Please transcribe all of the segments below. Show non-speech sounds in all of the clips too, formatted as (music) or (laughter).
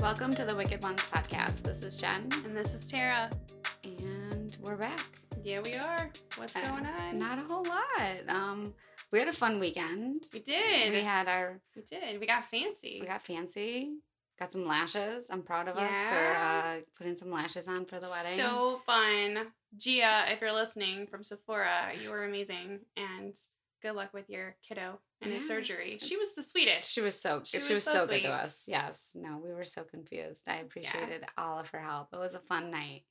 Welcome to the Wicked Ones podcast. This is Jen, And this is Tara. and we're back. Yeah, we are. What's Uh, going on? Not a whole lot. Um, we had a fun weekend. we did. We had our, We did. We got fancy. we got fancy, got some lashes. I'm proud of us for uh, putting some lashes on for the wedding. So fun. Gia, if you're listening from Sephora, you were amazing. And good luck with your kiddo and his Yeah. surgery. She was the sweetest. she was so She she, was was, so so, good to us. Yes. No, we were so confused. I appreciated all of her help. It was a fun night.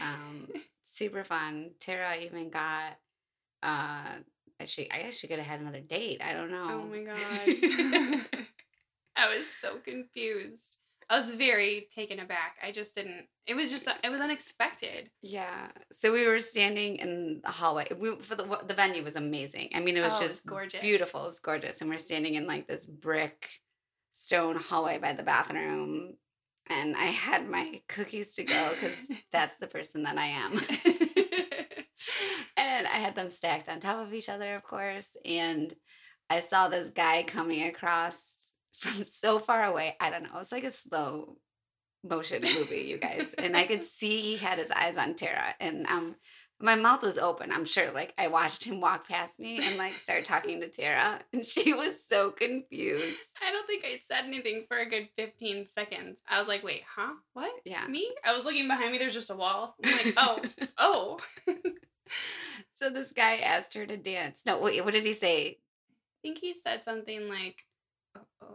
Um, (laughs) super fun. Tara even got uh she I guess she could have had another date. I don't know. Oh my god. (laughs) (laughs) I was so confused. I was very taken aback. I just didn't. It was just. It was unexpected. Yeah. So we were standing in the hallway. We for the the venue was amazing. I mean, it was Oh, it was just gorgeous. beautiful. It was gorgeous, and we're standing in like this brick stone hallway by the bathroom. And I had my cookies to go because (laughs) that's the person that I am. (laughs) and I had them stacked on top of each other, of course. And I saw this guy coming across from so far away. I don't know. It was like a slow motion movie, you guys. And I could (laughs) see he had his eyes on Tara. And um my mouth was open. I'm sure. Like I watched him walk past me and like start talking to Tara. And she was so confused. I don't think I said anything for a good 15 seconds. I was like, wait, huh? What? Yeah. Me? I was looking behind me, there's just a wall. I'm like, oh, (laughs) oh. (laughs) So this guy asked her to dance. No, wait, what did he say? I think he said something like, "Oh,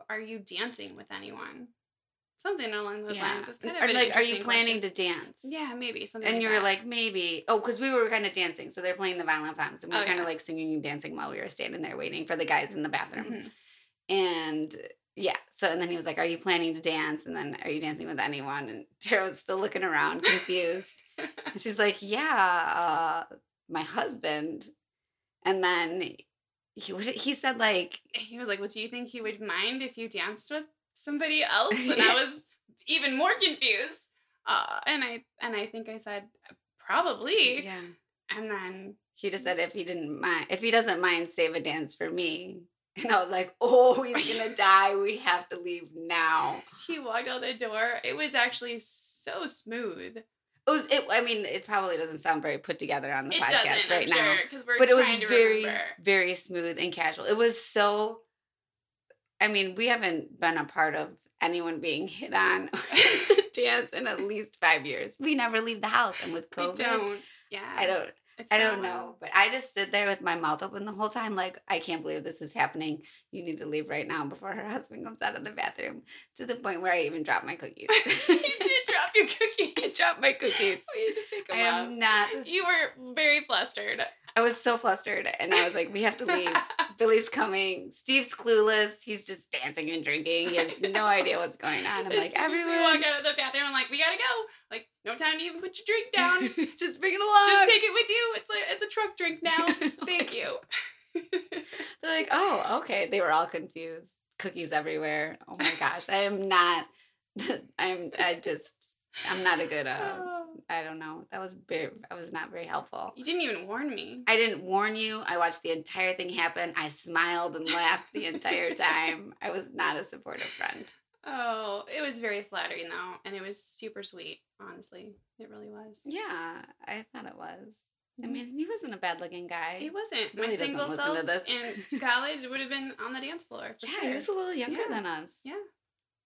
Are you dancing with anyone? Something along those lines. It's kind of or like, are you planning question. to dance? Yeah, maybe. Something And like you were that. like, maybe. Oh, because we were kind of dancing. So they're playing the Violent Femmes. And we Oh, were kind of yeah. like singing and dancing while we were standing there waiting for the guys in the bathroom. Mhm. And yeah. So, and then he was like, Are you planning to dance? And then, Are you dancing with anyone? And Tara was still looking around, (laughs) confused. and she's like, Yeah, uh, my husband. And then he, he said, like, he was like, Well, do you think he would mind if you danced with somebody else? And I (laughs) was even more confused. Uh, and I and I think I said, Probably. Yeah. And then He just said if he didn't mind, if he doesn't mind, save a dance for me. (laughs) And I was like, oh, he's gonna (laughs) die. We have to leave now. he walked out the door. It was actually so smooth. It was. It, I mean, it probably doesn't sound very put together on the it podcast right I'm now, sure, but it was very, remember. very smooth and casual. It was so. I mean, we haven't been a part of anyone being hit on (laughs) dance in at least five years. We never leave the house, and with We COVID, don't. Yeah. I don't. It's I don't know, but I just stood there with my mouth open the whole time, like, I can't believe this is happening. You need to leave right now before her husband comes out of the bathroom. To the point where I even dropped my cookies. (laughs) you did drop your (laughs) cookies. I dropped my cookies. We had to pick I them am up. not. This, You were very flustered. I was so flustered, and I was like, "We have to leave. (laughs) Billy's coming. Steve's clueless. He's just dancing and drinking. He has no idea what's going on." I'm like, as We "Everyone, walk out of the bathroom. I'm like, we gotta go. Like, no time to even put your drink down. (laughs) just bring it along." Just take it with you. It's like it's a truck drink now. (laughs) Thank you. They're like, oh, okay. They were all confused. Cookies everywhere. Oh my gosh. I am not I'm I just I'm not a good uh I don't know. That was very I was not very helpful. you didn't even warn me. I didn't warn you. I watched the entire thing happen. I smiled and laughed the entire time. (laughs) I was not a supportive friend. Oh, it was very flattering though, and it was super sweet. Honestly, it really was. Yeah, I thought it was. I mean, he wasn't a bad looking guy. He wasn't. Billy My single self to this. in (laughs) college would have been on the dance floor. For yeah, sure. he was a little younger Yeah. than us. Yeah.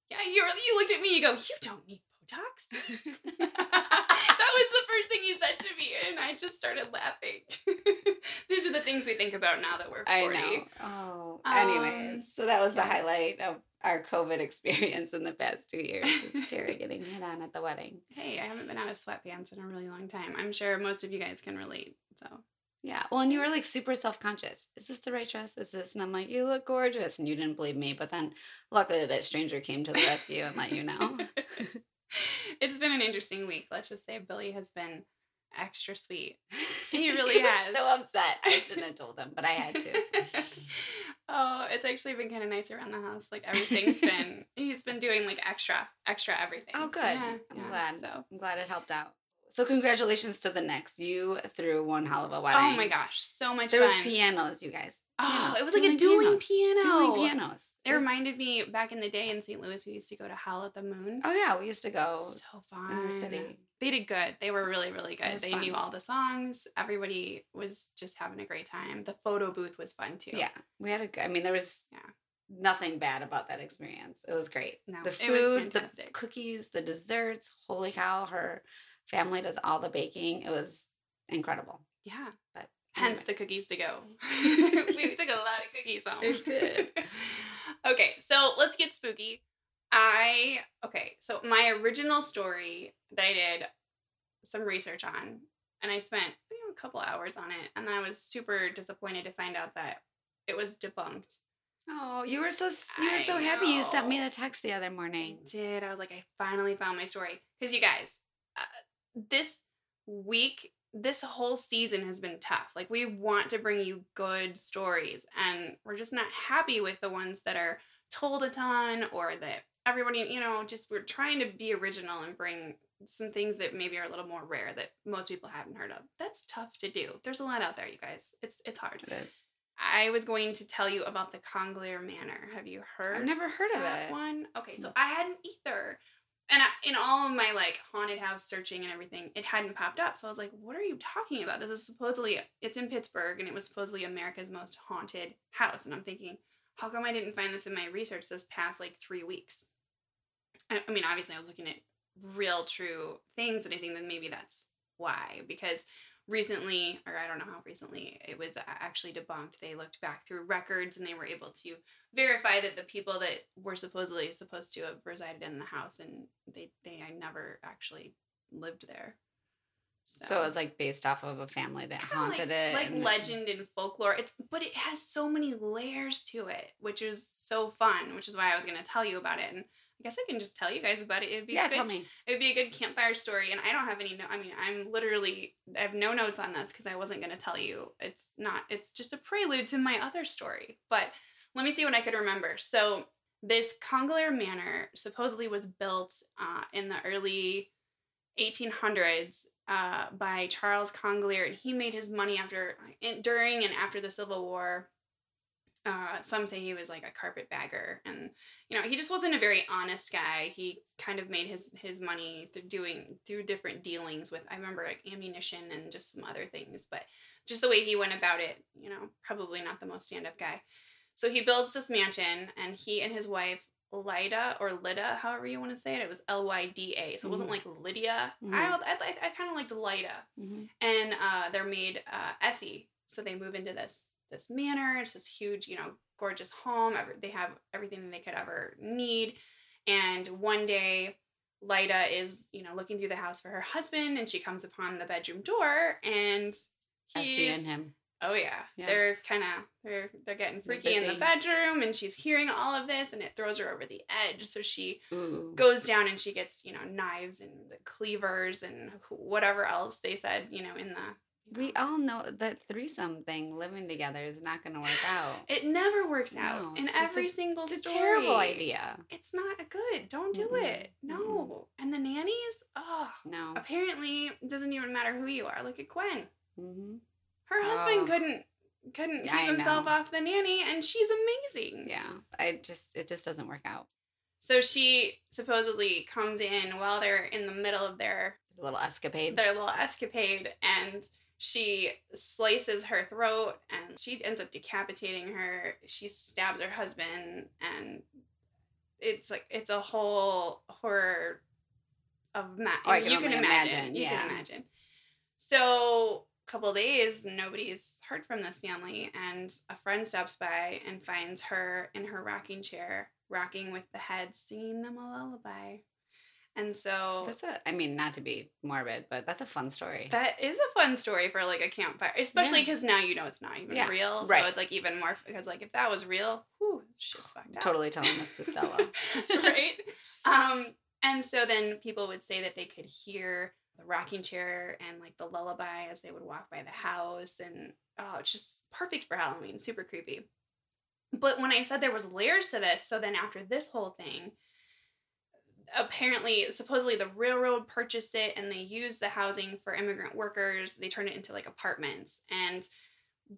Yeah, you you looked at me. You go, you don't need (laughs) (laughs) That was the first thing you said to me, and I just started laughing. (laughs) These are the things we think about now that we're I forty. know. Oh, Um, anyways, so that was the highlight of our COVID experience in the past two years. Is Tara getting hit on at the wedding? Hey, I haven't been out of sweatpants in a really long time. I'm sure most of you guys can relate. So Yeah. Well, and you were like super self conscious. Is this the right dress? Is this? And I'm like, you look gorgeous, and you didn't believe me. But then, luckily, that stranger came to the rescue and let you know. It's been an interesting week. Let's just say Billy has been extra sweet. (laughs) (laughs) He really was has. So upset. I shouldn't have told him, but I had to. (laughs) oh, it's actually been kind of nice around the house. Like everything's been he's been doing like extra, extra everything. Oh, good. Yeah, I'm yeah, glad. So I'm glad it helped out. So congratulations to the next. You threw one hell of a oh wedding. Oh my gosh, so much There was pianos, you guys. Oh, it was like a dueling piano. Dueling pianos. It was- reminded me back in the day in St. Louis, we used to go to Howl at the Moon. Oh yeah, we used to go so fun. in the city. They did good. They were really, really good. They fun. knew all the songs. Everybody was just having a great time. The photo booth was fun too. Yeah, we had a. g- I mean, there was Yeah. nothing bad about that experience. It was great. No, the food, the cookies, the desserts. Holy cow! Her family does all the baking. It was incredible. Yeah. But Hence the cookies to go. (laughs) (laughs) we took a lot of cookies home. We did. (laughs) okay, so let's get spooky. I okay, so my original story that I did some research on, and I spent you know, a couple hours on it, and I was super disappointed to find out that it was debunked. Oh, you were so you were I so happy. You sent me the text the other I morning. did. I was like, I finally found my story. Because you guys, this week, this whole season has been tough. Like, we want to bring you good stories, and we're just not happy with the ones that are told a ton or that everybody, you know, just we're trying to be original and bring some things that maybe are a little more rare that most people haven't heard of. That's tough to do. There's a lot out there, you guys. It's it's hard. It is. I was going to tell you about the Congelier Manor. Have you heard? I've never heard of that it. one. Okay, so I hadn't either. And I, in all of my like haunted house searching and everything, it hadn't popped up. So I was like, "What are you talking about? This is supposedly it's in Pittsburgh, and it was supposedly America's most haunted house." And I'm thinking, how come I didn't find this in my research this past like three weeks? I, I mean, obviously, I was looking at real, true things, and I think that maybe that's why. Because recently, or I don't know how recently, it was uh, actually debunked. They looked back through records and they were able to verify that the people that were supposedly supposed to have resided in the house and they they never actually lived there. So it was like based off of a family that haunted like, it. like legend and folklore. It's but it has so many layers to it, which is so fun. Which is why I was going to tell you about it, and I guess I can just tell you guys about it. It'd be Yeah, good, tell me. It would be a good campfire story, and I don't have any. No, I mean, I'm literally I have no notes on this because I wasn't going to tell you. It's not. It's just a prelude to my other story. But let me see what I could remember. So this Congelier Manor supposedly was built uh, in the early 1800s uh, by Charles Congelier, and he made his money after, in, during, and after the Civil War. Uh, some say he was like a carpetbagger, and you know he just wasn't a very honest guy. He kind of made his his money through doing through different dealings with I remember like ammunition and just some other things, but just the way he went about it, you know, probably not the most stand up guy. So he builds this mansion, and he and his wife Lyda or Lyda, however you want to say it, it was L Y D A, so it wasn't like Lydia. Mhm. I I, I kind of liked Lyda, Mhm. and uh, they're made uh, Essie. So they move into this this manor. It's this huge, you know, gorgeous home. They have everything they could ever need. And one day, Lyda is, you know, looking through the house for her husband, and she comes upon the bedroom door, and I he's see in him. Oh yeah, Yeah. they're kind of they're they're getting They're freaky in the bedroom, and she's hearing all of this, and it throws her over the edge. So she Ooh. goes down, and she gets you know knives and the cleavers and whatever else they said you know in the. We all know that threesome thing, living together, is not going to work out. It never works No, out in it's just a- every single It's a terrible idea. It's not good. Don't do it. No. And the nannies, oh, No. apparently it doesn't even matter who you are. Look at Gwen. hmm Her husband Oh. couldn't couldn't keep I himself know. off the nanny, and she's amazing. Yeah. I just, it just doesn't work out. So she supposedly comes in while they're in the middle of their little escapade. their little escapade and she slices her throat and she ends up decapitating her. She stabs her husband and it's like it's a whole horror of ma- Oh, can you can imagine. imagine, You yeah. can imagine. So a couple days nobody's heard from this family and a friend stops by and finds her in her rocking chair rocking with the head singing them a lullaby and so That's a, I mean, not to be morbid, but that's a fun story. that is a fun story for like a campfire, especially Yeah. because now you know it's not even Yeah, real. right. So it's like even more because like if that was real, whew, shit's fucked up. totally telling this to Stella. (laughs) right? Um, and so then people would say that they could hear the rocking chair and like the lullaby as they would walk by the house, and oh, it's just perfect for Halloween. Super creepy. But when I said there was layers to this, so then after this whole thing, apparently supposedly the railroad purchased it and they used the housing for immigrant workers. They turned it into like apartments. And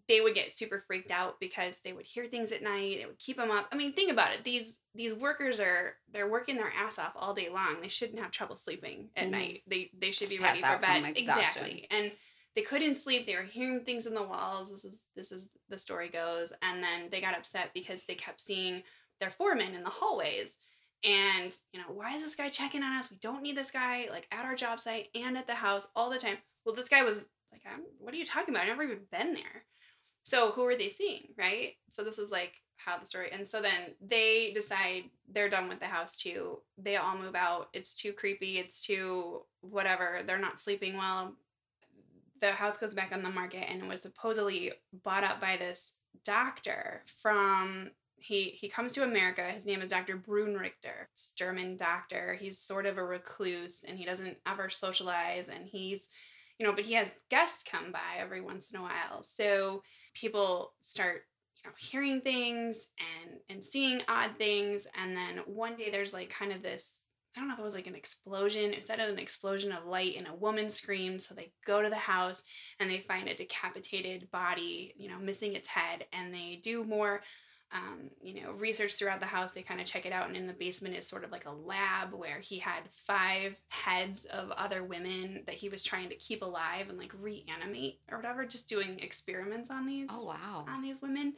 they would get super freaked out because they would hear things at night. It would keep them up. I mean think about it. These these workers are they're working their ass off all day long. They shouldn't have trouble sleeping at Mhm. night. They they should Just be ready for bed. exactly. And they couldn't sleep. They were hearing things in the walls. This is this is the story goes. And then they got upset because they kept seeing their foreman in the hallways and you know why is this guy checking on us? We don't need this guy like at our job site and at the house all the time. Well this guy was like I'm, what are you talking about? I've never even been there. So who are they seeing right? So this is like how the story and so then they decide they're done with the house too. They all move out. It's too creepy. It's too whatever. They're not sleeping well. The house goes back on the market and it was supposedly bought up by this doctor from he he comes to America. His name is Dr. Brunrichter. It's German doctor. He's sort of a recluse and he doesn't ever socialize and he's you know, but he has guests come by every once in a while. So people start you know hearing things and and seeing odd things and then one day there's like kind of this I don't know if it was like an explosion. It said an explosion of light and a woman screamed. So they go to the house and they find a decapitated body, you know, missing its head. And they do more, um, you know, research throughout the house. They kind of check it out. And in the basement is sort of like a lab where he had five heads of other women that he was trying to keep alive and like reanimate or whatever, just doing experiments on these. Oh wow. On these women.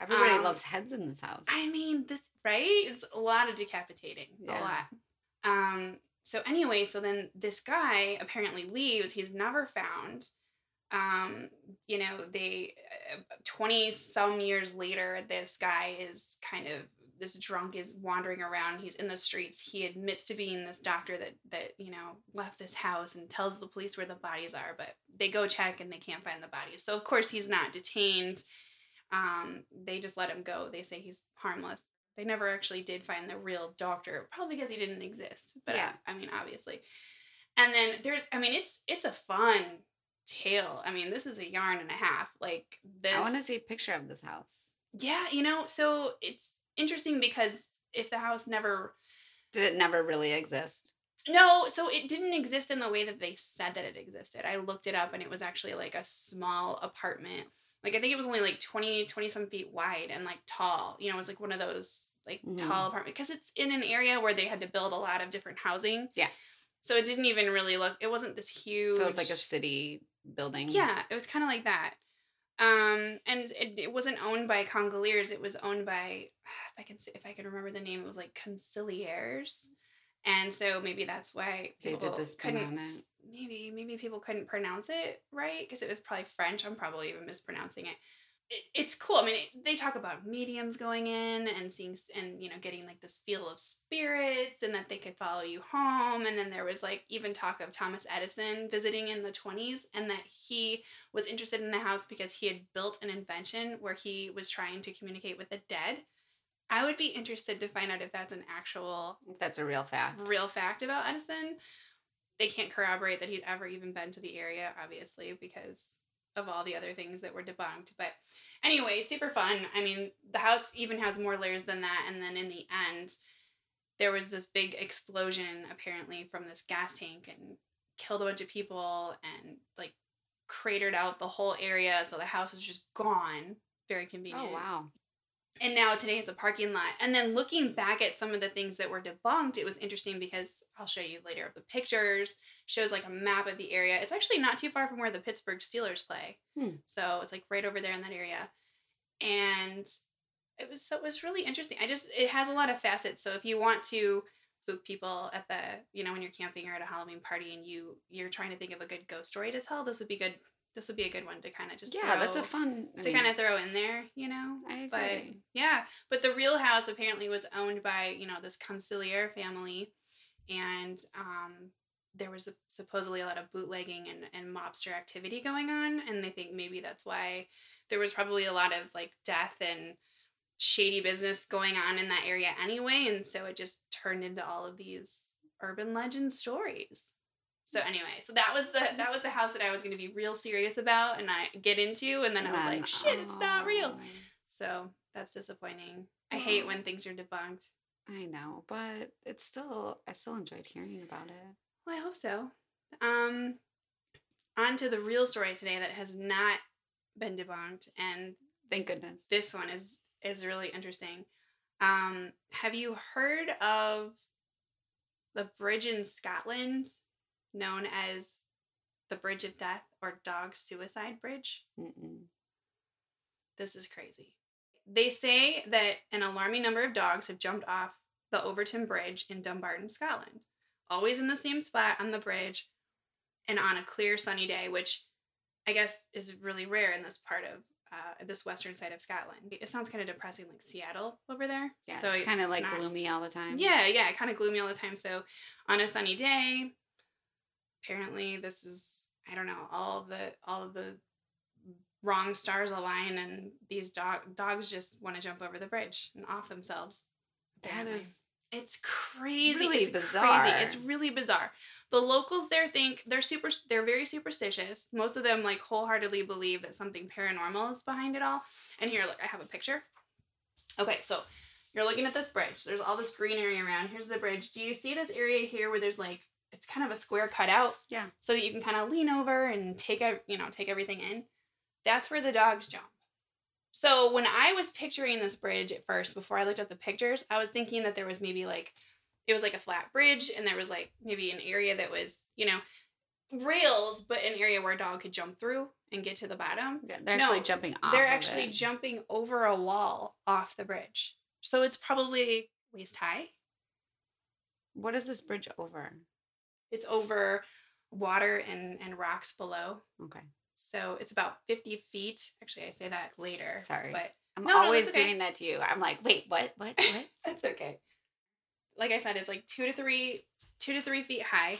Everybody um, loves heads in this house. I mean, this right? It's a lot of decapitating. Yeah. A lot. Um. So anyway, so then this guy apparently leaves. He's never found. Um. You know, they twenty some years later, this guy is kind of this drunk is wandering around. He's in the streets. He admits to being this doctor that that you know left this house and tells the police where the bodies are. But they go check and they can't find the bodies. So of course he's not detained um, they just let him go. They say he's harmless. They never actually did find the real doctor, probably because he didn't exist. But Yeah. I, I mean, obviously. And then there's, I mean, it's it's a fun tale. I mean, this is a yarn and a half. Like this. I want to see a picture of this house. Yeah, you know, so it's interesting because if the house never Did it never really exist? no, so it didn't exist in the way that they said that it existed. I looked it up and it was actually like a small apartment. Like I think it was only like 20, 20 some feet wide and like tall. You know, it was like one of those like Mhm. tall apartment because it's in an area where they had to build a lot of different housing. Yeah. So it didn't even really look it wasn't this huge So it's like a city building. Yeah, it was kind of like that. Um, and it, it wasn't owned by Congeliers. It was owned by, (sighs) if I can say, if I can remember the name, it was like Conciliaires. And so maybe that's why They did people couldn't. Maybe maybe people couldn't pronounce it right because it was probably French. I'm probably even mispronouncing it. It it's cool. I mean, it, they talk about mediums going in and seeing and you know getting like this feel of spirits and that they could follow you home. And then there was like even talk of Thomas Edison visiting in the 20s and that he was interested in the house because he had built an invention where he was trying to communicate with the dead. I would be interested to find out if that's an actual If That's a real fact. real fact about Edison. They can't corroborate that he'd ever even been to the area, obviously, because of all the other things that were debunked. But anyway, super fun. I mean, the house even has more layers than that. And then in the end, there was this big explosion apparently from this gas tank and killed a bunch of people and like cratered out the whole area. So the house is just gone. Very oh, convenient. Oh wow. And now today it's a parking lot. And then looking back at some of the things that were debunked, it was interesting because I'll show you later of the pictures, shows like a map of the area. It's actually not too far from where the Pittsburgh Steelers play. Hmm. So it's like right over there in that area. And it was so it was really interesting. I just it has a lot of facets. So if you want to spook people at the, you know, when you're camping or at a Halloween party and you you're trying to think of a good ghost story to tell, this would be good this would be a good one to kind of just Yeah, that's a fun. I to kind of throw in there, you know. I But agree. yeah, but the real house apparently was owned by you know this conciliere family, and um, there was a, supposedly a lot of bootlegging and, and mobster activity going on, and they think maybe that's why there was probably a lot of like death and shady business going on in that area anyway, and so it just turned into all of these urban legend stories. So anyway, so that was the that was the house that I was going to be real serious about and I get into, and then I was like, shit, it's not real. So that's disappointing. I hate when things are debunked. I know, but it's still I still enjoyed hearing about it. Well, I hope so. Um, on to the real story today that has not been debunked, and Thank goodness. this one is is really interesting. Um, have you heard of the bridge in Scotland known as the Bridge of Death or Dog Suicide Bridge? Mm-mm. This is crazy. They say that an alarming number of dogs have jumped off the Overtoun Bridge in Dumbarton, Scotland, always in the same spot on the bridge and on a clear sunny day, which I guess is really rare in this part of uh, this western side of Scotland. It sounds kind of depressing, like Seattle over there. Yeah, it's kind of like not- gloomy all the time. Yeah, yeah, kind of gloomy all the time. So on a sunny day, apparently this is I don't know all the all of the wrong stars align and these dog dogs just want to jump over the bridge and off themselves. that apparently. is It's crazy. Really it's bizarre. Crazy. It's really bizarre. The locals there think they're super. They're very superstitious. Most of them like wholeheartedly believe that something paranormal is behind it all. And here, look, I have a picture. Okay, so you're looking at this bridge. There's all this greenery around. Here's the bridge. Do you see this area here where there's like it's kind of a square cutout? Yeah. So that you can kind of lean over and take a you know take everything in. That's where the dogs jump. So when I was picturing this bridge at first, before I looked at the pictures, I was thinking that there was maybe like it was like a flat bridge and there was like maybe an area that was, you know, rails, but an area where a dog could jump through and get to the bottom. Yeah, they're actually jumping off. They're actually it. jumping over a wall off the bridge. So it's probably waist high. What is this bridge over? It's over water and, and rocks below. Okay. So it's about 50 feet. Actually, I say that later. Sorry. But I'm No, no, always that's okay. doing that to you. I'm like, wait, what? What? What? (laughs) That's okay. Like I said, it's like two to three, two to three feet high.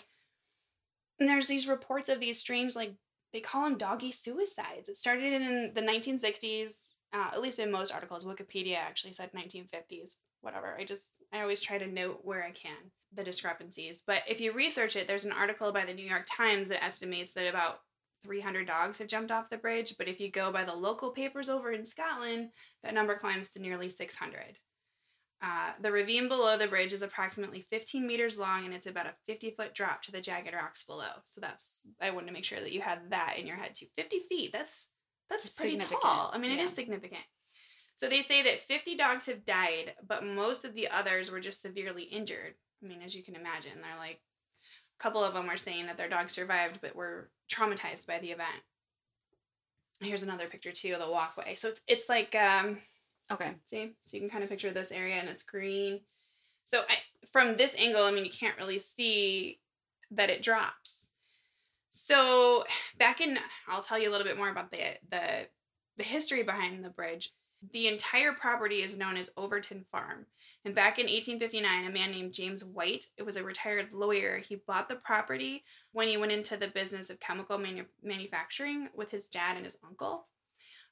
And there's these reports of these strange, like they call them doggy suicides. It started in the 1960s, uh, at least in most articles. Wikipedia actually said 1950s. Whatever. I just I always try to note where I can the discrepancies. But if you research it, there's an article by the New York Times that estimates that about 300 dogs have jumped off the bridge. But if you go by the local papers over in Scotland, that number climbs to nearly 600. Uh, the ravine below the bridge is approximately 15 meters long and it's about a 50 foot drop to the jagged rocks below. So that's, I wanted to make sure that you had that in your head too. 50 feet, that's, that's It's pretty tall. I mean, it yeah. is significant. So they say that 50 dogs have died, but most of the others were just severely injured. I mean, as you can imagine, they're like, a couple of them were saying that their dog survived but were traumatized by the event. Here's another picture too of the walkway. So it's it's like um Okay. See, so you can kind of picture this area and it's green. So I, from this angle, I mean, you can't really see that it drops. So back in, I'll tell you a little bit more about the the the history behind the bridge. The entire property is known as Overtoun Farm. And back in 1859, a man named James White, it was a retired lawyer, he bought the property when he went into the business of chemical manu- manufacturing with his dad and his uncle.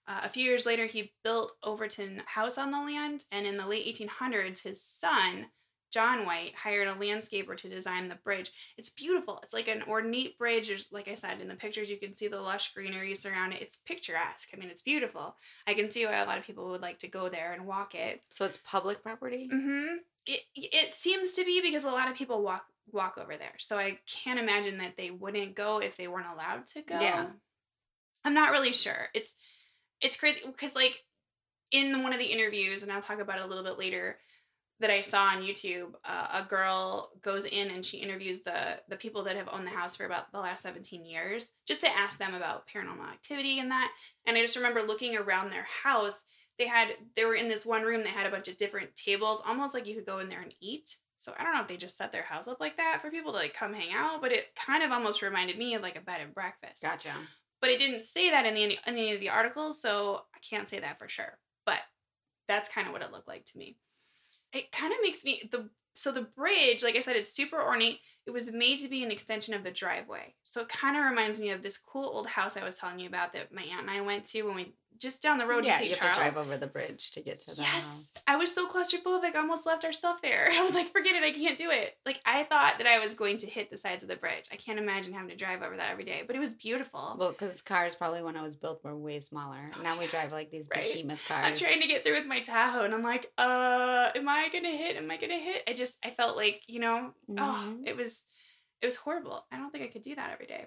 Uh, a few years later, he built Overtoun House on the land, and in the late 1800s, his son, John White, hired a landscaper to design the bridge. It's beautiful. It's like an ornate bridge. There's, like I said, in the pictures, you can see the lush greenery surround it. It's picturesque. I mean, it's beautiful. I can see why a lot of people would like to go there and walk it. So it's public property? Mm-hmm. It, it seems to be because a lot of people walk walk over there. So I can't imagine that they wouldn't go if they weren't allowed to go. Yeah. I'm not really sure. It's it's crazy because like in one of the interviews, and I'll talk about it a little bit later, that I saw on YouTube, uh, a girl goes in and she interviews the the people that have owned the house for about the last 17 years, just to ask them about paranormal activity and that. And I just remember looking around their house. They had they were in this one room. They had a bunch of different tables, almost like you could go in there and eat. So I don't know if they just set their house up like that for people to like come hang out, but it kind of almost reminded me of like a bed and breakfast Gotcha. but it didn't say that in the in any of the articles, so I can't say that for sure. But that's kind of what it looked like to me. It kind of makes me the so the bridge, like I said, it's super ornate. It was made to be an extension of the driveway, so it kind of reminds me of this cool old house I was telling you about that my aunt and I went to when we just down the road yeah, to you have Charles. to drive over the bridge to get to the Yes. house. I was so claustrophobic, I almost left our stuff there. (laughs) I was like, forget it, I can't do it. Like, I thought that I was going to hit the sides of the bridge. I can't imagine having to drive over that every day, but it was beautiful. Well, because cars probably when I was built were way smaller. Oh now my we drive like these right? behemoth cars. I'm trying to get through with my Tahoe, and I'm like, uh, am I gonna hit? Am I gonna hit? I just, I felt like, you know, oh, Mhm. it was, it was horrible. I don't think I could do that every day.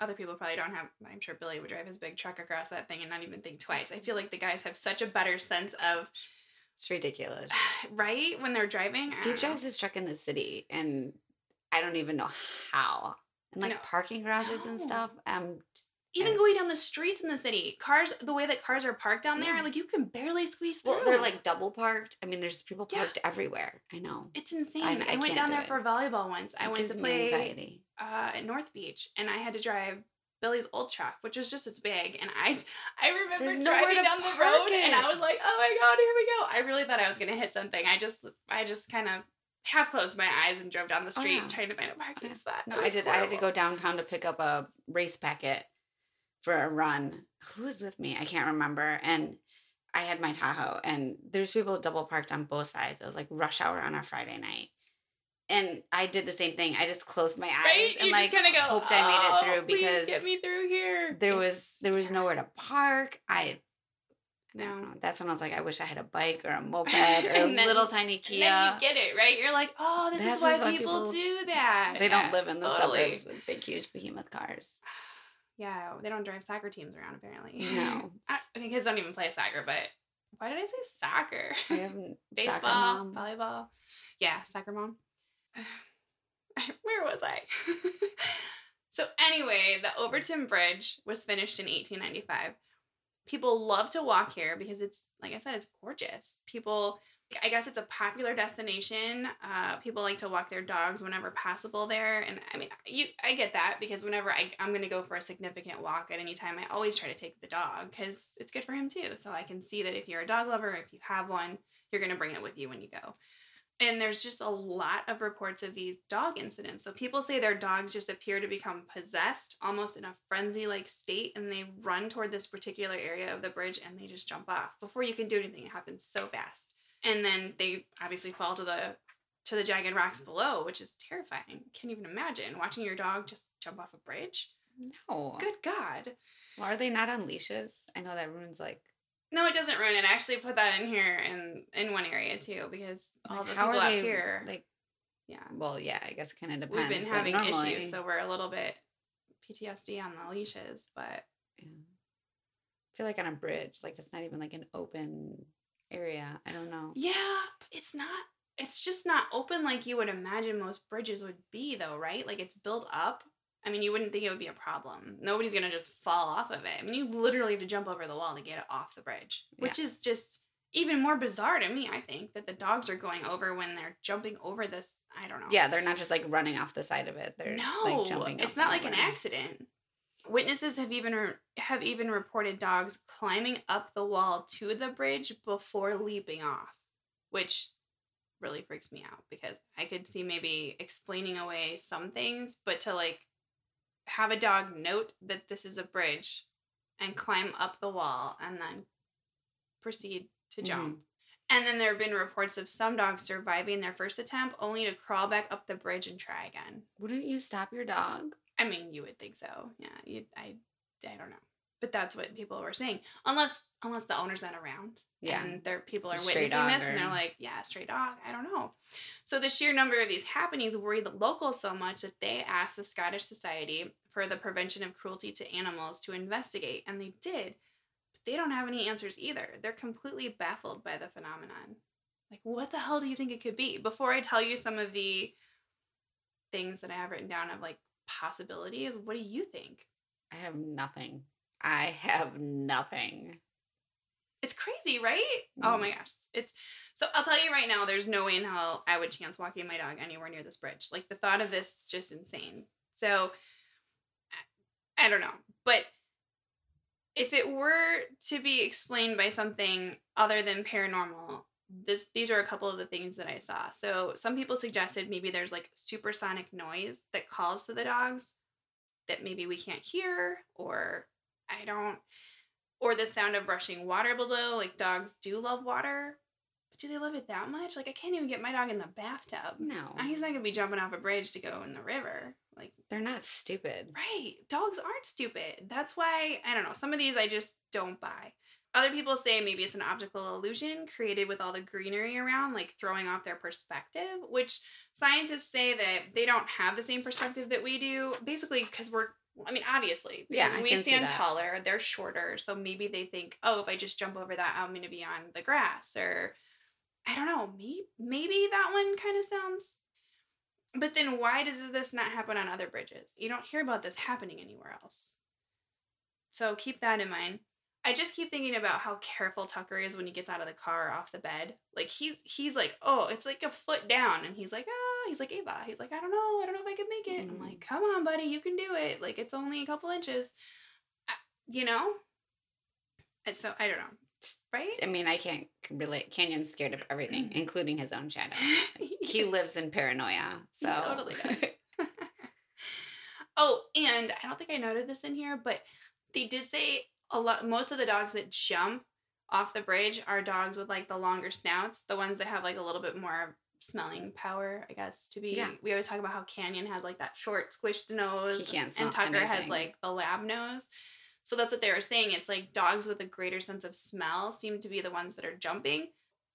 Other people probably don't have. I'm sure Billy would drive his big truck across that thing and not even think twice. I feel like the guys have such a better sense of It's ridiculous. (sighs) right when they're driving. Steve know. drives his truck in the city, and I don't even know how. And like No. parking garages and stuff. Um, Even going down the streets in the city, cars, the way that cars are parked down there, Yeah. like you can barely squeeze through. well, they're like double parked. I mean, there's people Yeah. parked everywhere. I know. it's insane. I- I, I went down do there it. for volleyball once. I went to play anxiety. uh, at North Beach, and I had to drive Billy's old truck, which was just as big. And I, I remember There's driving down the road, and. I was like, "Oh my god, here we go!" I really thought I was gonna hit something. I just, I just kind of half closed my eyes and drove down the Oh, street yeah. trying to find a parking yeah. spot. No, I did. I had to go downtown to pick up a race packet for a run. Who was with me? I can't remember. And I had my Tahoe, and there's people double parked on both sides. It was like rush hour on a Friday night. And I did the same thing. I just closed my eyes Right? and you like go, hoped I made "Oh, it through oh, because get me through here. there was there was nowhere to park. I No. That's when I was like, I wish I had a bike or a (laughs) moped or a then- little tiny And Kia. then you get it, right? You're like, oh, this This is why is why people, people- do that. they don't live in the totally. suburbs with big, huge behemoth cars. Yeah, they don't drive soccer teams around apparently. No. (laughs) I, I mean, kids don't even play soccer, but why did I say soccer? I have (laughs) soccer Baseball, mom. volleyball. Yeah, soccer mom. (sighs) Where was I? (laughs) so anyway, the Overtoun Bridge was finished in 1895. People love to walk here because it's like I said, it's gorgeous. People I guess it's a popular destination. Uh, people like to walk their dogs whenever possible there, and I mean, you I get that because whenever I I'm gonna go for a significant walk at any time, I always try to take the dog because it's good for him too. So I can see that if you're a dog lover, if you have one, you're gonna bring it with you when you go. And there's just a lot of reports of these dog incidents. So people say their dogs just appear to become possessed, almost in a frenzy like state, and they run toward this particular area of the bridge and they just jump off before you can do anything. It happens so fast and then they obviously fall to the to the jagged rocks below, which is terrifying. Can't even imagine watching your dog just jump off a bridge. No. Good God. Well, are they not on leashes? I know that ruins like. No, it doesn't ruin it. I actually put that in here in in one area too because all like, the how people are out they here, like? yeah, Well, yeah, I guess it kind of depends. we've been having normally- issues, so we're a little bit PTSD on the leashes. But Yeah. I feel like on a bridge, like that's not even like an open area. I don't know. yeah, it's not. It's just not open like you would imagine most bridges would be, though, right? Like it's built up. I mean, you wouldn't think it would be a problem. Nobody's gonna just fall off of it. I mean, you literally have to jump over the wall to get it off the bridge, which is just even more bizarre to me. I think that the dogs are going over when they're jumping over this. I don't know. Yeah, they're not just like running off the side of it. They're no, like jumping. it's not like an accident. Witnesses have even re- have even reported dogs climbing up the wall to the bridge before leaping off, which really freaks me out because I could see maybe explaining away some things, but to like have a dog note that this is a bridge and climb up the wall and then proceed to mm-hmm. jump. And then there have been reports of some dogs surviving their first attempt only to crawl back up the bridge and try again. Wouldn't you stop your dog? I mean, you would think so. Yeah, you, I, I don't know, but that's what people were saying. Unless, unless the owner's not around, Yeah. and their people It's are witnessing this, and they're like, "Yeah, stray dog." I don't know. So the sheer number of these happenings worried the locals so much that they asked the Scottish Society for the Prevention of Cruelty to Animals to investigate, and they did. But they don't have any answers either. They're completely baffled by the phenomenon. Like, what the hell do you think it could be? Before I tell you some of the things that I have written down of like possibilities, what do you think? I have nothing. I have nothing. It's crazy, right? Oh Mm. my gosh. It's so I'll tell you right now, there's no way in hell I would chance walking my dog anywhere near this bridge. Like the thought of this is just insane. So I I don't know. But if it were to be explained by something other than paranormal, this these are a couple of the things that I saw. So some people suggested maybe there's like supersonic noise that calls to the dogs that maybe we can't hear or I don't or the sound of rushing water below. Like dogs do love water, but do they love it that much? Like I can't even get my dog in the bathtub. No. He's not gonna be jumping off a bridge to go in the river. Like They're not stupid. Right. Dogs aren't stupid. That's why, I don't know, some of these I just don't buy. Other people say maybe it's an optical illusion created with all the greenery around, like throwing off their perspective, which scientists say that they don't have the same perspective that we do, basically because we're, I mean, obviously, because yeah, we stand taller, they're shorter, so maybe they think, oh, if I just jump over that, I'm going to be on the grass, or I don't know, maybe, maybe that one kind of sounds but then why does this not happen on other bridges? You don't hear about this happening anywhere else. So keep that in mind. I just keep thinking about how careful Tucker is when he gets out of the car off the bed. Like he's he's like, oh, it's like a foot down, and he's like, ah, he's like Ava. He's like, I don't know, I don't know if I can make it. I'm Mhm. like, come on, buddy, you can do it. Like it's only a couple inches, I- you know. And so I don't know, right? I mean, I can't relate. Canyon's scared of everything, (clears throat) including his own shadow. (laughs) He lives in paranoia. So He totally does. (laughs) (laughs) oh, and I don't think I noted this in here, but they did say a lot. Most of the dogs that jump off the bridge are dogs with like the longer snouts, the ones that have like a little bit more smelling power, I guess. To be, Yeah. we always talk about how Canyon has like that short, squished nose, He can't smell and Tucker has like the lab nose. So that's what they were saying. It's like dogs with a greater sense of smell seem to be the ones that are jumping.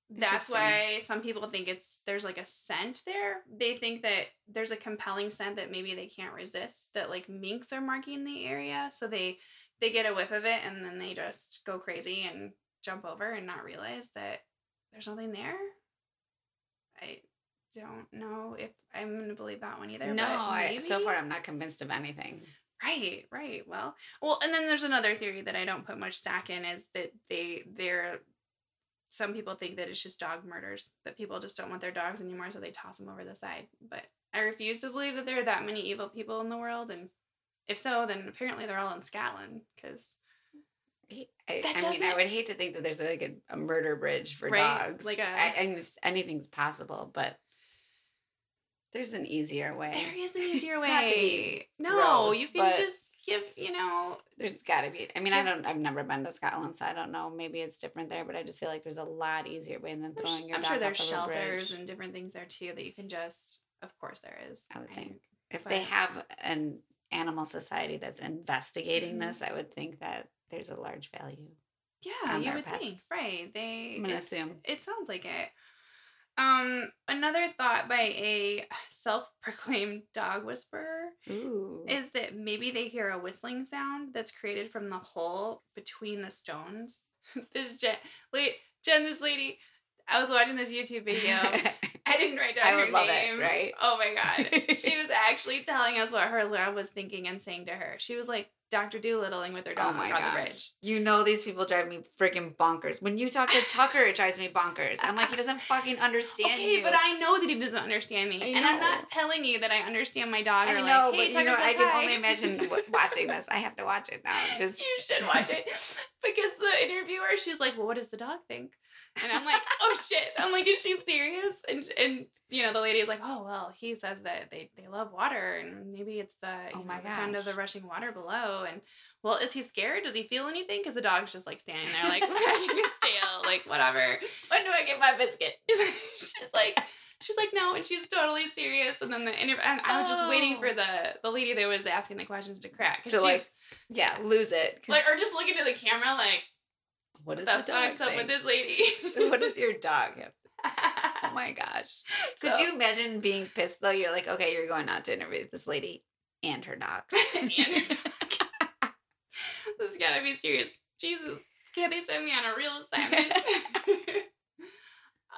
That's why some people think it's there's like a scent there. They think that there's a compelling scent that maybe they can't resist. That like minks are marking the area, so they they get a whiff of it and then they just go crazy and jump over and not realize that there's nothing there. I don't know if I'm gonna believe that one either. no, I, so far I'm not convinced of anything. Right, right. Well, well, and then there's another theory that I don't put much stack in is that they they're some people think that it's just dog murders that people just don't want their dogs anymore, so they toss them over the side. But I refuse to believe that there are that many evil people in the world, and if so, then apparently they're all in Scotland because I, I mean, I would hate to think that there's like a, a murder bridge for Right, dogs. like a- I, and anything's possible, but there's an easier way. there is an (laughs) easier way. Not to be no, gross, you can but- just give you know There's got to be. I mean, I don't. I've never been to Scotland, so I don't know. Maybe it's different there, but I just feel like there's a lot easier way than there's- throwing your dog. I'm sure there's off of a shelters and different things there too that you can just. Of course, there is. I would I- think if they have an animal society that's investigating Mhm. this, I would think that there's a large value. Yeah, you would think, right? They. I'm gonna it's- assume. it sounds like it. Um, another thought by a self-proclaimed dog whisperer Ooh. is that maybe they hear a whistling sound that's created from the hole between the stones. (laughs) this Jen, wait, Jen, this lady, I was watching this YouTube video. (laughs) Didn't write down I her would love it, right? Oh my god, she was (laughs) actually telling us what her lab was thinking and saying to her. She was like Doctor Doolittling with her Oh dog my on the bridge. You know these people drive me freaking bonkers. When you talk to (laughs) Tucker, it drives me bonkers. I'm like, he doesn't fucking (laughs) understand Okay, you. but I know that he doesn't understand me, and I'm not telling you that I understand my dog. I or know, like, hey, but Tucker you know, I can hi." only imagine watching this. I have to watch it now. Just you should watch it because the interviewer, she's like, "Well, what does the dog think?" And I'm like, "Oh shit!" I'm like, "Is she serious?" And and you know, the lady is like, "Oh well, he says that they they love water, and maybe it's the Oh my know, the sound of the rushing water below." And well, is he scared? Does he feel anything? Because the dog's just like standing there, like (laughs) wagging its tail, like whatever. when do I get my biscuit? (laughs) she's like she's like no and she's totally serious and then the interview and i was just waiting Oh. for the the lady that was asking the questions to crack So, she's like, Yeah, lose it. like or just looking at the camera like what is what the dog up with this lady (laughs) So what does your dog have? (laughs) Oh my gosh. Could So- you imagine being pissed though? You're like, okay, you're going out to interview this lady and her dog. (laughs) and her dog. this has gotta be serious jesus can't they send me on a real assignment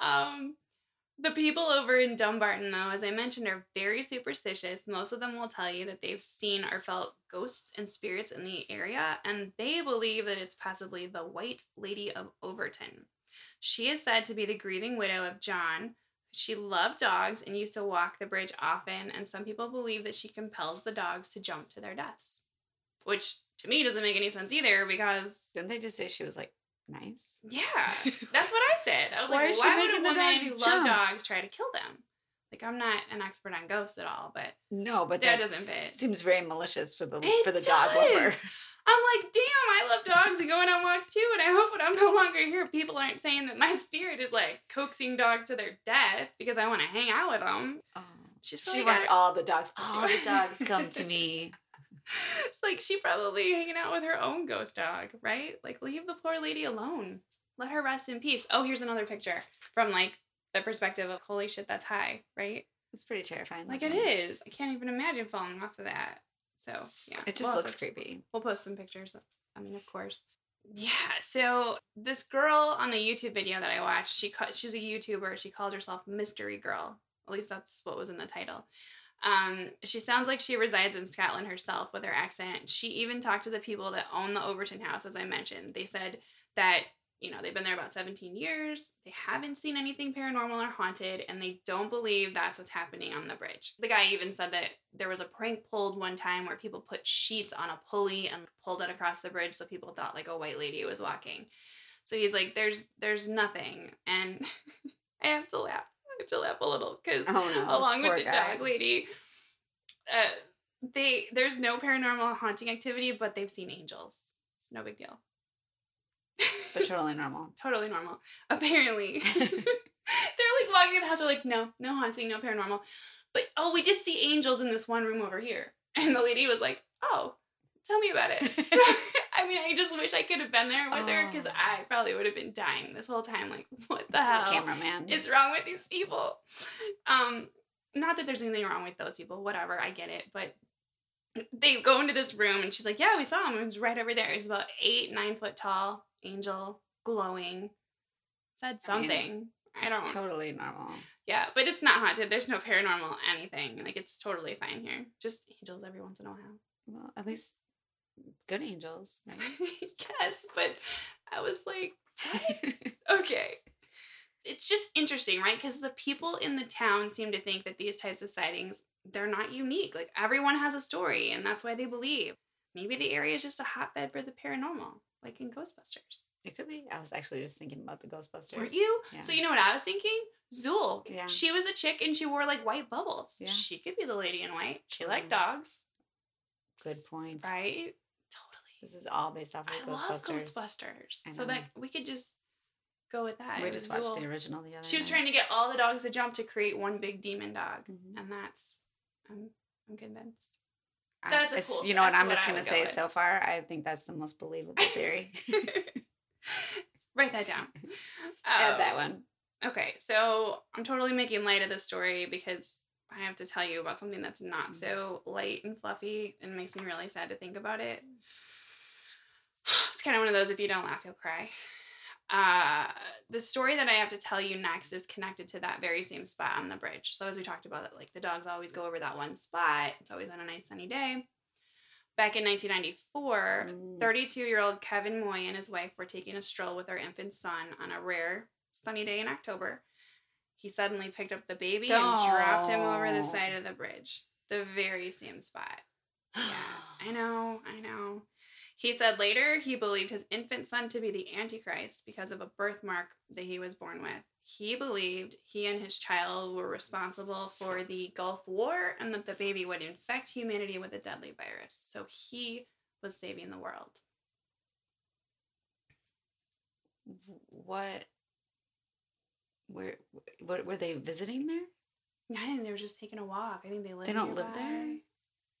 um the people over in Dumbarton, though, as I mentioned, are very superstitious. Most of them will tell you that they've seen or felt ghosts and spirits in the area, and they believe that it's possibly the White Lady of Overtoun. She is said to be the grieving widow of John. She loved dogs and used to walk the bridge often, and some people believe that she compels the dogs to jump to their deaths. Which to me doesn't make any sense either because, Didn't they just say she was like nice? yeah, that's what I said. I was Why like, why would a the woman dogs who love dogs try to kill them? Like, I'm not an expert on ghosts at all, but No, but that that, doesn't fit. seems very malicious for the It for the dog lover. I'm like, damn, I love dogs and going on walks too. And I hope when I'm no longer here, people aren't saying that my spirit is like coaxing dogs to their death because I want to hang out with them. Oh. She's She wants got- all the dogs. All the (laughs) dogs come to me. It's (laughs) like she probably hanging out with her own ghost dog, right? Like leave the poor lady alone. Let her rest in peace. Oh, here's another picture from like the perspective of holy shit, that's high, right? It's pretty terrifying. Like it is. I can't even imagine falling off of that. So yeah, It just we'll looks to- creepy. We'll post some pictures. I mean, of course. Yeah. So this girl on the YouTube video that I watched, she she's a YouTuber. She called herself Mystery Girl. At least that's what was in the title. Um, she sounds like she resides in Scotland herself with her accent. She even talked to the people that own the Overtoun house, as I mentioned. They said that you know they've been there about 17 years. They haven't seen anything paranormal or haunted, and they don't believe that's what's happening on the bridge. The guy even said that there was a prank pulled one time where people put sheets on a pulley and pulled it across the bridge so people thought like a white lady was walking. So he's like, "There's there's nothing," and (laughs) I have to laugh. I have to laugh a little because Oh no. along with the guy. dog lady, uh, they there's no paranormal haunting activity, but they've seen angels. It's no big deal. They're totally normal. (laughs) totally normal. Apparently, (laughs) (laughs) they're like walking in the house. They're like, no, no haunting, no paranormal. But oh, we did see angels in this one room over here. And the lady was like, oh, tell me about it. So, I mean, I just wish I could have been there with her because Oh. I probably would have been dying this whole time. Like, (laughs) what the Poor hell cameraman. is wrong with these people? Um, not that there's anything wrong with those people. Whatever, I get it. But they go into this room and she's like, yeah, we saw him. It was right over there. He's about eight, nine foot tall, angel, glowing. Said I mean, something. I don't. totally normal. Yeah, but it's not haunted. There's no paranormal anything. Like it's totally fine here. Just angels every once in a while. Well, at least good angels, (laughs) right? yes, but I was like, (laughs) okay. It's just interesting, right? Because the people in the town seem to think that these types of sightings, they're not unique. Like everyone has a story, and that's why they believe. Maybe the area is just a hotbed for the paranormal, like in Ghostbusters. It could be. I was actually just thinking about the Ghostbusters. Were you? Yeah. So you know what I was thinking? Zuul. Yeah. She was a chick and she wore like white bubbles. Yeah. She could be the lady in white. She liked dogs. Good point. Right? This is all based off of I Ghostbusters. love Ghostbusters. I So that we could just go with that. We It just watched Zuul. the original the other She was night. trying to get all the dogs to jump to create one big demon dog. Mhm. And that's I'm I'm convinced. I- That's a cool- You know what? I'm what just gonna go say with. so far. I think that's the most believable theory. (laughs) Write that down. (laughs) Add that Um, one. Okay, so I'm totally making light of this story because I have to tell you about something that's not Mhm. so light and fluffy and makes me really sad to think about it. It's kind of one of those if you don't laugh, you'll cry. Uh, the story that I have to tell you next is connected to that very same spot on the bridge. So as we talked about, like the dogs always go over that one spot. It's always on a nice sunny day. Back in 1994, Mm. 32 year old Kevin Moy and his wife were taking a stroll with their infant son on a rare sunny day in October. He suddenly picked up the baby and dropped him over the side of the bridge, the very same spot. Yeah, I (gasps) know, I know. He said later he believed his infant son to be the Antichrist because of a birthmark that he was born with. He believed he and his child were responsible for the Gulf War and that the baby would infect humanity with a deadly virus. So he was saving the world. what? Where? What were they visiting there? I think they were just taking a walk. I think they live. They don't live there?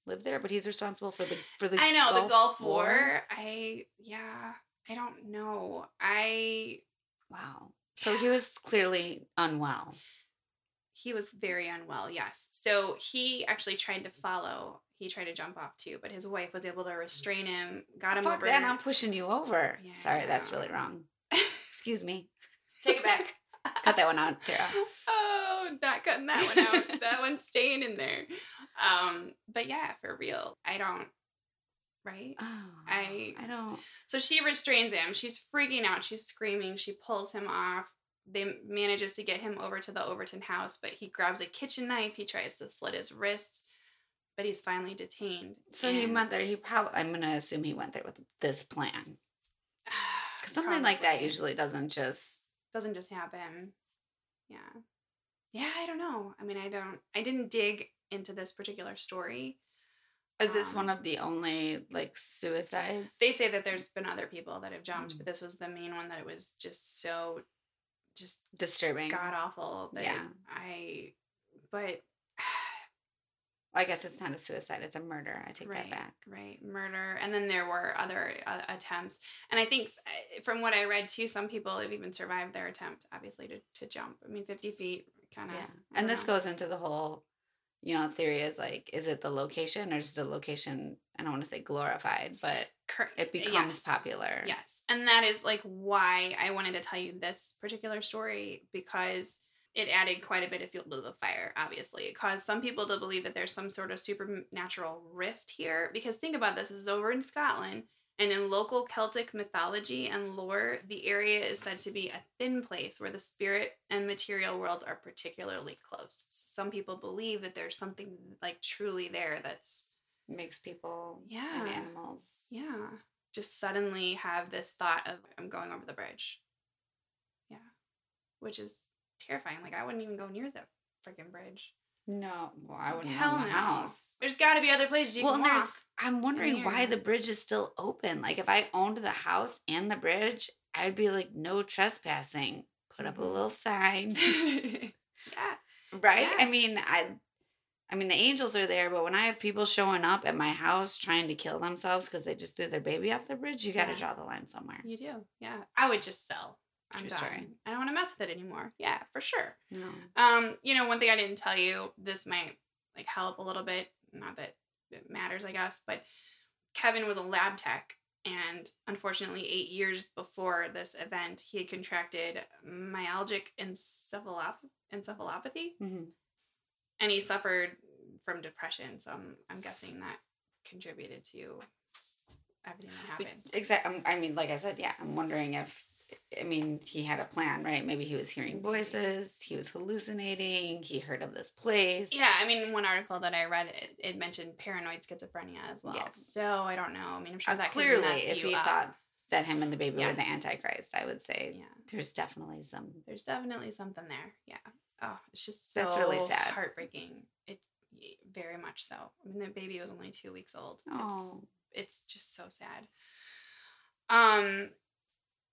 Live there, but he's responsible for the for the. I know the Gulf War. I yeah. I don't know. I Wow. So he was clearly unwell. he was very unwell. Yes. So he actually tried to follow. He tried to jump off too, but his wife was able to restrain him. Got him Fuck over. that! I'm pushing you over. Yeah, Sorry, that's really wrong. (laughs) Excuse me. Take it back. (laughs) Cut that one out, Tara. (laughs) oh, not cutting that one out. (laughs) that one's staying in there. Um, but yeah, for real, I don't. Right. Oh, I- I don't. So she restrains him. She's freaking out. She's screaming. She pulls him off. They manages to get him over to the Overtoun house, but he grabs a kitchen knife. He tries to slit his wrists, but he's finally detained. So he went there. He probably. I'm gonna assume he went there with this plan. (sighs) Because something like that usually doesn't just. doesn't just happen. Yeah. Yeah, I don't know. I mean, I don't I didn't dig into this particular story. Is this Um, one of the only like suicides? They say that there's been other people that have jumped, Mm. but this was the main one that it was just so, just disturbing. god awful. That Yeah. I, but (sighs) I guess it's not a suicide; it's a murder. I take right, that back. right, murder, and then there were other uh, attempts, and I think uh, from what I read too, some people have even survived their attempt, obviously to to jump. I mean, fifty feet, kind of. Yeah, and this goes into the whole, you know, theory is like, is it the location or is the location? I don't want to say glorified, but it becomes yes. popular. Yes. And that is like why I wanted to tell you this particular story because it added quite a bit of fuel to the fire, obviously. It caused some people to believe that there's some sort of supernatural rift here. Because think about this, this is over in Scotland. And in local Celtic mythology and lore, the area is said to be a thin place where the spirit and material worlds are particularly close. Some people believe that there's something like truly there that's makes people Yeah. and animals. yeah. Just suddenly have this thought of I'm going over the bridge. Yeah. Which is terrifying. Like I wouldn't even go near the freaking bridge. No, well, I wouldn't Hell own the no. house. There's got to be other places you well, can and walk. there's. I'm wondering why the bridge is still open. Like, if I owned the house and the bridge, I'd be like, no trespassing. Put up a little sign, (laughs) yeah. right? I mean, I. I mean, the angels are there, but when I have people showing up at my house trying to kill themselves because they just threw their baby off the bridge, you got to Yeah. draw the line somewhere. You do. Yeah. I would just sell. I'm True done. story. I don't want to mess with it anymore. Yeah, for sure. No. Um, you know, one thing I didn't tell you, this might like help a little bit. Not that it matters, I guess, but Kevin was a lab tech, and unfortunately, eight years before this event, he had contracted myalgic encephalop- encephalopathy, hmm and he suffered from depression. So I'm, I'm guessing that contributed to everything that happened. Exactly. I mean, like I said, yeah. I'm wondering if, I mean, he had a plan, right? Maybe he was hearing voices. He was hallucinating. He heard of this place. Yeah, I mean, one article that I read, it, it mentioned paranoid schizophrenia as well. Yes. So I don't know. I mean, I'm sure Uh, that clearly, if you he up. thought that him and the baby were the Antichrist, I would say yeah, there's definitely some. there's definitely something there. Yeah. Oh, it's just so That's really sad. heartbreaking. It very much so. I mean, the baby was only two weeks old. It's Oh, it's just so sad. Um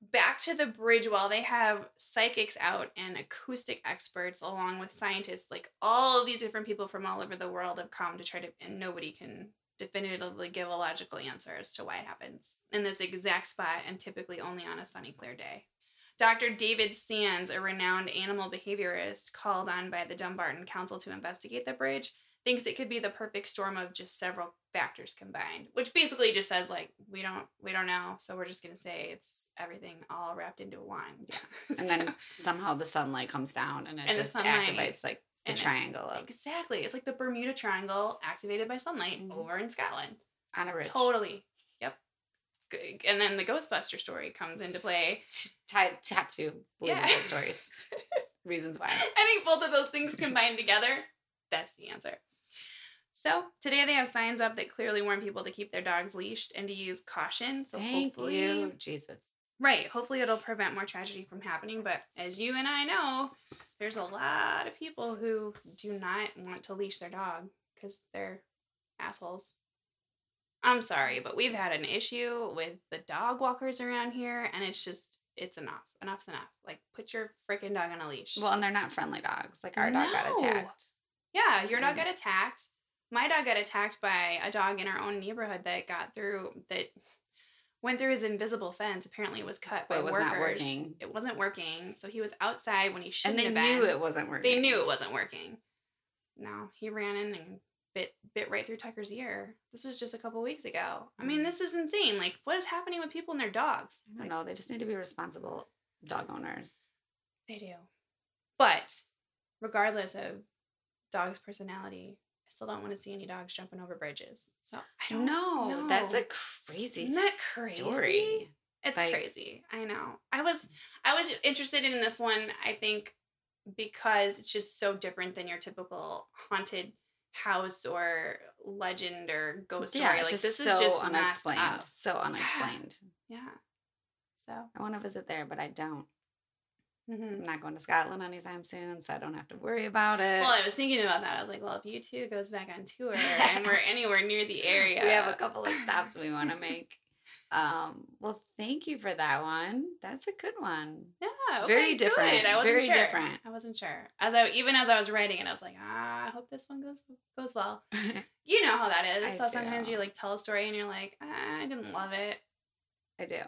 back to the bridge while they have psychics out and acoustic experts along with scientists like all of these different people from all over the world have come to try to and nobody can definitively give a logical answer as to why it happens in this exact spot and typically only on a sunny clear day. Dr. David Sands, a renowned animal behaviorist called on by the Dumbarton Council to investigate the bridge, thinks it could be the perfect storm of just several factors combined which basically just says like we don't we don't know so we're just going to say it's everything all wrapped into one (laughs) yeah and then somehow the sunlight comes down and it And just activates like the it- triangle of exactly it's like the bermuda triangle activated by sunlight Mhm. over in scotland on a bridge. totally yep and then the ghostbuster story comes into play T- tap to believable Yeah. stories. (laughs) Reasons why. I think both of those things combined together, that's the answer. So today they have signs up that clearly warn people to keep their dogs leashed and to use caution. So Thank hopefully, you, Jesus. right, hopefully it'll prevent more tragedy from happening. But as you and I know, there's a lot of people who do not want to leash their dog because they're assholes. I'm sorry, but we've had an issue with the dog walkers around here, and it's just it's enough. Enough's enough. Like put your freaking dog on a leash. Well, and they're not friendly dogs. Like our dog got attacked. Yeah, your dog got attacked. My dog got attacked by a dog in our own neighborhood that got through that went through his invisible fence. Apparently, it was cut by But it was workers. not working. It wasn't working, so he was outside when he shouldn't they have knew been. it wasn't working. They knew it wasn't working. No, he ran in and bit bit right through Tucker's ear. This was just a couple weeks ago. I mean, this is insane. Like, what is happening with people and their dogs? I don't know. They just need to be responsible dog owners. They do. But regardless of dog's personality, still don't want to see any dogs jumping over bridges. So I don't No, know. that's a crazy Isn't that crazy? story. It's like- crazy. I know. I was I was interested in this one, I think, because it's just so different than your typical haunted house or legend or ghost Yeah, story. Like just this so is just unexplained. unexplained. So unexplained. Yeah. So I want to visit there, but I don't. Mhm. I'm not going to Scotland anytime soon, so I don't have to worry about it. Well, I was thinking about that. I was like, well, if you two goes back on tour (laughs) and we're anywhere near the area, We have a couple of stops we want to make. Um, well, thank you for that one. That's a good one. Yeah, Very different, Good. I wasn't very sure. different. I wasn't sure. As I even as I was writing it, I was like, ah, I hope this one goes goes well. (laughs) You know how that is. I so sometimes you like tell a story and you're like, ah, I didn't love it. I do.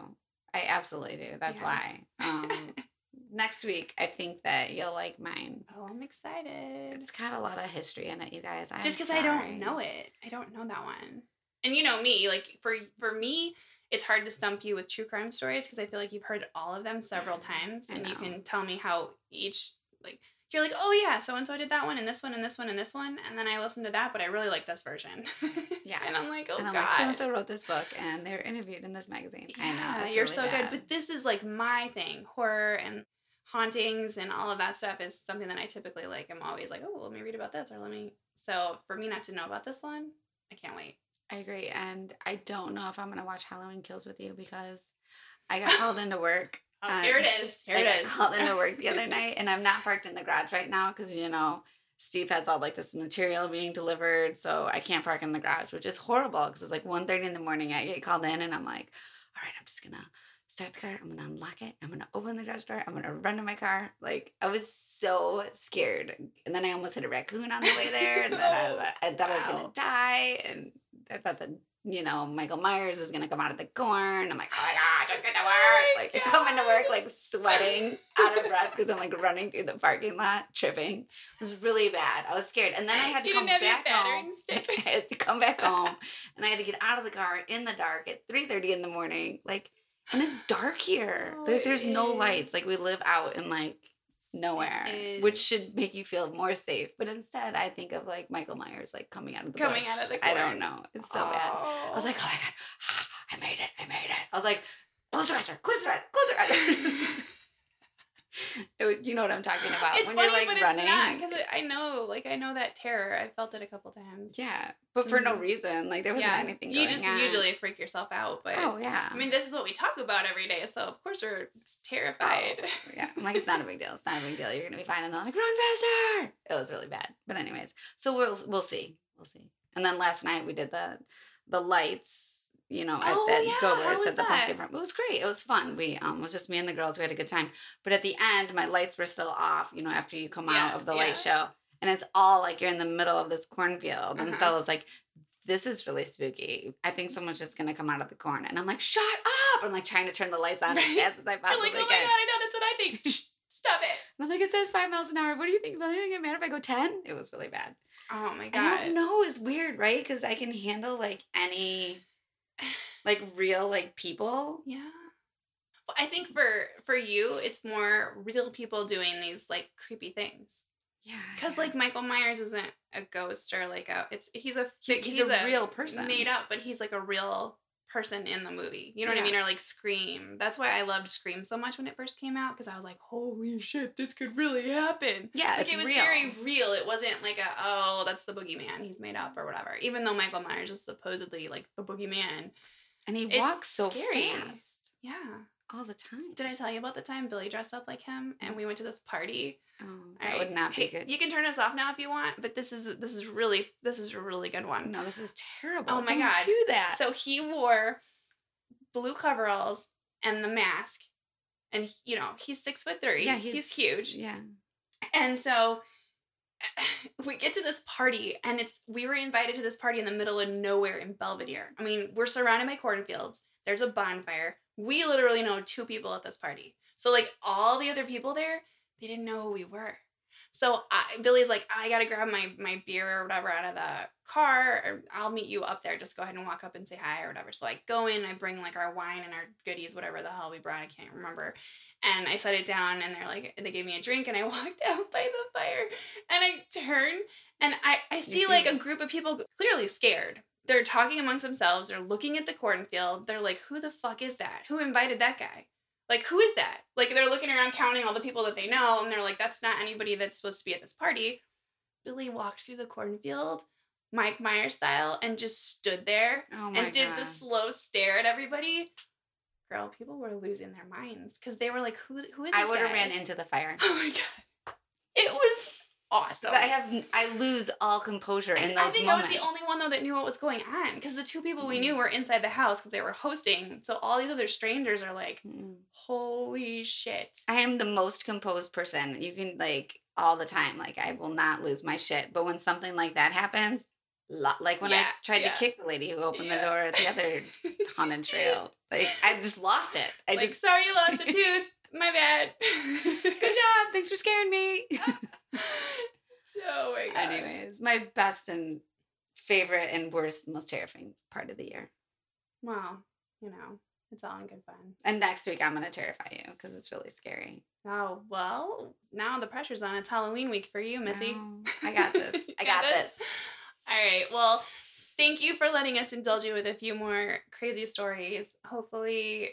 I absolutely do. That's Yeah. why. Um, (laughs) next week, I think that you'll like mine. Oh, I'm excited. It's got a lot of history in it, you guys. I'm just because I don't know it. I don't know that one. And you know me, like for for me, it's hard to stump you with true crime stories because I feel like you've heard all of them several (sighs) times, and you can tell me how each like you're like, oh yeah, so and so did that one, and this one, and this one, and this one, and then I listened to that, but I really like this version. (laughs) Yeah. and I'm like, oh and I'm god. like, so and so wrote this book, and they're interviewed in this magazine. I know. You're really so bad. good. But this is like my thing. Horror and hauntings and all of that stuff is something that I typically like. I'm always like, oh, well, let me read about this or let me. So for me not to know about this one, I can't wait. I agree. And I don't know if I'm going to watch Halloween Kills with you because I got called into work. (laughs) Oh, Um, here it is. Here I it got is. called into work the other (laughs) night, and I'm not parked in the garage right now because, you know, Steve has all like this material being delivered. So I can't park in the garage, which is horrible because it's like 1.30 in the morning. I get called in, and I'm like, all right, I'm just going to start the car. I'm going to unlock it. I'm going to open the garage door. I'm going to run to my car. Like, I was so scared. And then I almost hit a raccoon on the way there. And then I, Oh, (laughs) I thought I was gonna die. And I thought that, you know, Michael Myers was going to come out of the corn. I'm like, oh my God, just get to Oh work. my Like, I come into work, like, sweating, out of breath because I'm like running through the parking lot, tripping. It was really bad. I was scared. And then I (laughs) had to You come back home. (laughs) I had to come back home and I had to get out of the car in the dark at 3.30 in the morning. Like, and it's dark here. Oh, there, there's no lights. Like, we live out in like nowhere, which should make you feel more safe. But instead, I think of like Michael Myers, like coming out of the Coming bush. out of the I don't know. It's so bad. I was like, oh my god, (sighs) I made it, I made it. I was like, close the register, close the register, close the register. (laughs) (laughs) It you know what I'm talking about it's when funny, you're like but running. it's not because I know, like, I know that terror. I felt it a couple times. yeah, but for no Mhm. reason. Like there wasn't yeah, anything. you just on. usually freak yourself out, but Oh yeah. I mean, this is what we talk about every day, so of course we're terrified. Oh, (laughs) yeah. I'm like, it's not a big deal. It's not a big deal. You're gonna be fine. And they're like, run faster. It was really bad. But anyways, so we'll we'll see. We'll see. And then last night we did the the lights, you know, at Oh, that yeah. How at the pumpkin that? farm. It was great. It was fun. We um it was just me and the girls. We had a good time. But at the end, my lights were still off, you know, after you come out of the yeah. light show. And it's all like you're in the middle of this cornfield. And Uh-huh. Stella's like, this is really spooky. I think someone's just gonna come out of the corn. And I'm like, shut up. I'm like trying to turn the lights on as (laughs) fast as I possibly like, oh my can. god, I know that's what I think. (laughs) Stop it. And I'm like, it says five miles an hour. What do you think? Will you get mad if I go 10? It was really bad. Oh my god. I don't know. It's weird, right? Because I can handle like any, like real like people. Yeah. Well, I think for for you, it's more real people doing these like creepy things. Yeah. Because like Michael Myers isn't a ghost or like a it's he's a He- fi- he's, a, real person. made up, but he's like a real person in the movie. You know what I mean? Or like Scream. That's why I loved Scream so much when it first came out because I was like, holy shit, this could really happen. Yeah, Like it's it was real. very real. It wasn't like a oh that's the boogeyman he's made up or whatever. Even though Michael Myers is supposedly like the boogeyman. and he walks so scary. fast Yeah. All the time. Did I tell you about the time Billy dressed up like him and we went to this party? Oh, that right. would not be good. You can turn us off now if you want, but this is this is really this is a really good one. no, this is terrible. Oh my Don't God. do that. So he wore blue coveralls and the mask, and you know he's six foot three. yeah, he's, huge, Yeah. and so (laughs) we get to this party, and it's we were invited to this party in the middle of nowhere in Belvedere. I mean, we're surrounded by cornfields. There's a bonfire. We literally know two people at this party. So like all the other people there, they didn't know who we were. So I, Billy's like, I gotta grab my my beer or whatever out of the car, or I'll meet you up there. Just go ahead and walk up and say hi or whatever. So I go in, I bring like our wine and our goodies, whatever the hell we brought, I can't remember. And I set it down, and they're like, they gave me a drink, and I (laughs) walked out by the fire, and I turn, and I I see see like a group of people clearly scared. They're talking amongst themselves. They're looking at the cornfield. They're like, who the fuck is that? Who invited that guy? Like, who is that? Like, they're looking around counting all the people that they know, and they're like, that's not anybody that's supposed to be at this party. Billy walked through the cornfield, Mike Myers style, and just stood there Oh and did God. the slow stare at everybody. girl, people were losing their minds because they were like, "Who? Who is?" This? I would have ran into the fire. (laughs) Oh my god, it was awesome. I have I lose all composure in those I think moments. I was the only one though that knew what was going on because the two people we Mm. knew were inside the house because they were hosting. So all these other strangers are like, Mm. "Holy shit!" I am the most composed person. You can like all the time. Like I will not lose my shit. But when something like that happens, like when I tried yeah. to kick the lady who opened the door at the other (laughs) haunted trail, like I just lost it. I like, just sorry you lost a (laughs) tooth. My bad. good job. Thanks for scaring me. (laughs) (laughs) oh my god. Anyways, my best and favorite and worst, most terrifying part of the year. Well, you know, it's all in good fun. And next week I'm gonna terrify you because it's really scary. Oh well, now the pressure's on. It's Halloween week for you, Missy. No, I got (laughs) this. I got this. All right. Well, thank you for letting us indulge you with a few more crazy stories. Hopefully,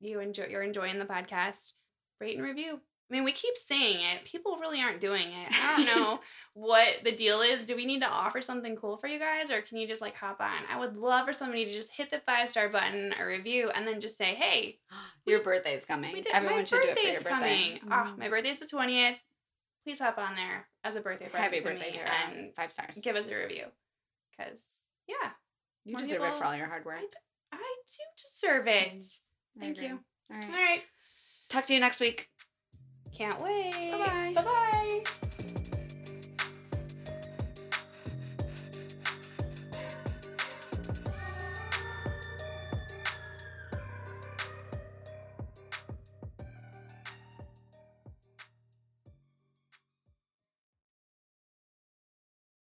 you enjoy. You're enjoying the podcast. Rate and review. I mean, we keep saying it. People really aren't doing it. I don't know (laughs) what the deal is. Do we need to offer something cool for you guys, or can you just like hop on? I would love for somebody to just hit the five star button, a review, and then just say, "Hey, (gasps) Your birthday's coming. we did. Everyone should do it for your birthday. coming. Oh, my birthday's the twentieth. Please hop on there as a birthday present Happy to birthday, me Tara. and Five stars. give us a review. Cause yeah, you deserve it for all your hard work. I d- I do deserve it. I Thank you. All right. All right. Talk to you next week. Can't wait. Bye-bye. Bye bye.